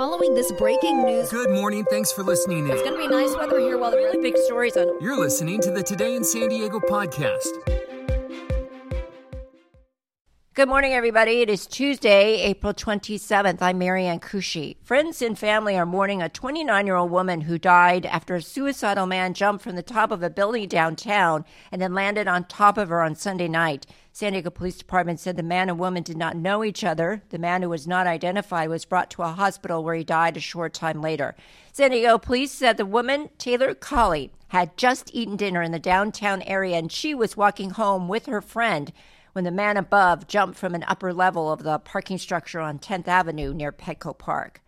following this breaking news. Good morning. Thanks for listening in. It's going to be nice weather here while the really big stories on. You're listening to the Today in San Diego podcast. Good morning, everybody. It is Tuesday, April 27th. I'm Marianne Kushi. Friends and family are mourning a 29 year old woman who died after a suicidal man jumped from the top of a building downtown and then landed on top of her on Sunday night. San Diego Police Department said the man and woman did not know each other. The man who was not identified was brought to a hospital where he died a short time later. San Diego Police said the woman, Taylor Colley, had just eaten dinner in the downtown area and she was walking home with her friend when the man above jumped from an upper level of the parking structure on 10th Avenue near Petco Park.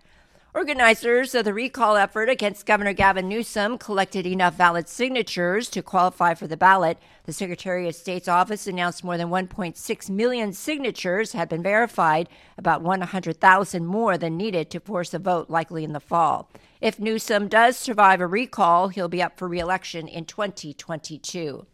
Organizers of the recall effort against Governor Gavin Newsom collected enough valid signatures to qualify for the ballot. The Secretary of State's office announced more than 1.6 million signatures had been verified, about 100,000 more than needed to force a vote likely in the fall. If Newsom does survive a recall, he'll be up for reelection in 2022.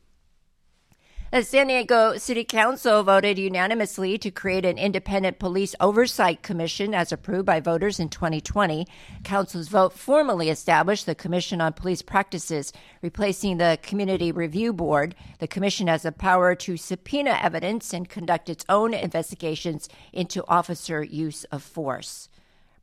The San Diego City Council voted unanimously to create an independent police oversight commission as approved by voters in 2020. Council's vote formally established the Commission on Police Practices, replacing the Community Review Board. The commission has the power to subpoena evidence and conduct its own investigations into officer use of force.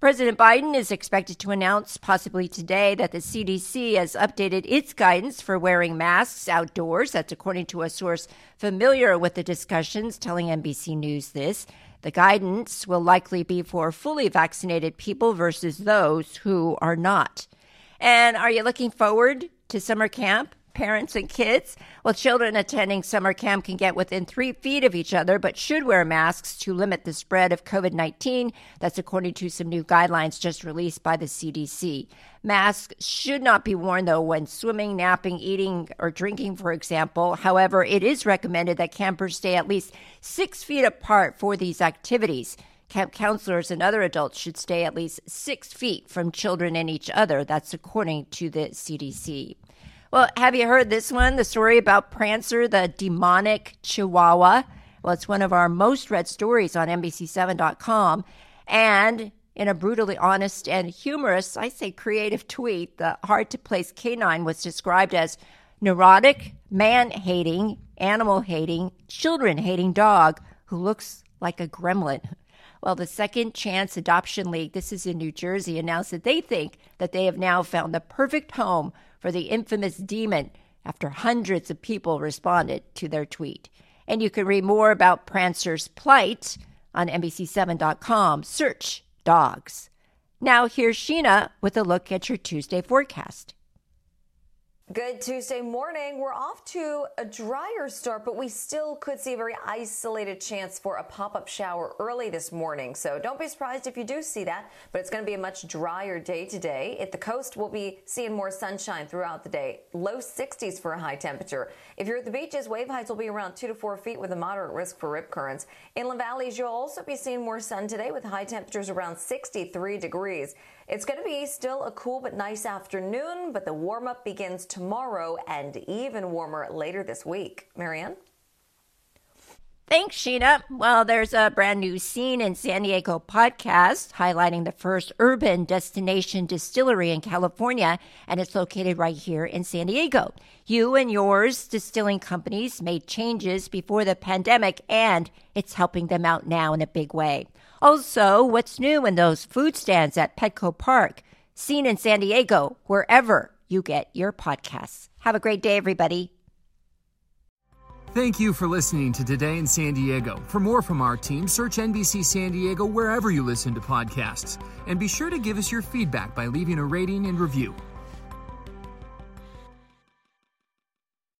President Biden is expected to announce, possibly today, that the CDC has updated its guidance for wearing masks outdoors. That's according to a source familiar with the discussions telling NBC News this. The guidance will likely be for fully vaccinated people versus those who are not. And are you looking forward to summer camp? Parents and kids. Well, children attending summer camp can get within three feet of each other, but should wear masks to limit the spread of COVID 19. That's according to some new guidelines just released by the CDC. Masks should not be worn, though, when swimming, napping, eating, or drinking, for example. However, it is recommended that campers stay at least six feet apart for these activities. Camp counselors and other adults should stay at least six feet from children and each other. That's according to the CDC. Well, have you heard this one? The story about Prancer, the demonic chihuahua. Well, it's one of our most read stories on NBC7.com. And in a brutally honest and humorous, I say creative tweet, the hard to place canine was described as neurotic, man hating, animal hating, children hating dog who looks like a gremlin. Well, the Second Chance Adoption League, this is in New Jersey, announced that they think that they have now found the perfect home for the infamous demon after hundreds of people responded to their tweet. And you can read more about Prancer's plight on NBC7.com. Search dogs. Now, here's Sheena with a look at your Tuesday forecast. Good Tuesday morning. We're off to a drier start, but we still could see a very isolated chance for a pop up shower early this morning. So don't be surprised if you do see that, but it's going to be a much drier day today. At the coast, we'll be seeing more sunshine throughout the day. Low 60s for a high temperature. If you're at the beaches, wave heights will be around 2 to 4 feet with a moderate risk for rip currents. Inland valleys, you'll also be seeing more sun today with high temperatures around 63 degrees. It's going to be still a cool but nice afternoon, but the warm up begins tomorrow and even warmer later this week. Marianne? Thanks, Sheena. Well, there's a brand new Scene in San Diego podcast highlighting the first urban destination distillery in California, and it's located right here in San Diego. You and yours distilling companies made changes before the pandemic, and it's helping them out now in a big way. Also, what's new in those food stands at Petco Park? Scene in San Diego, wherever you get your podcasts. Have a great day, everybody. Thank you for listening to Today in San Diego. For more from our team, search NBC San Diego wherever you listen to podcasts. And be sure to give us your feedback by leaving a rating and review.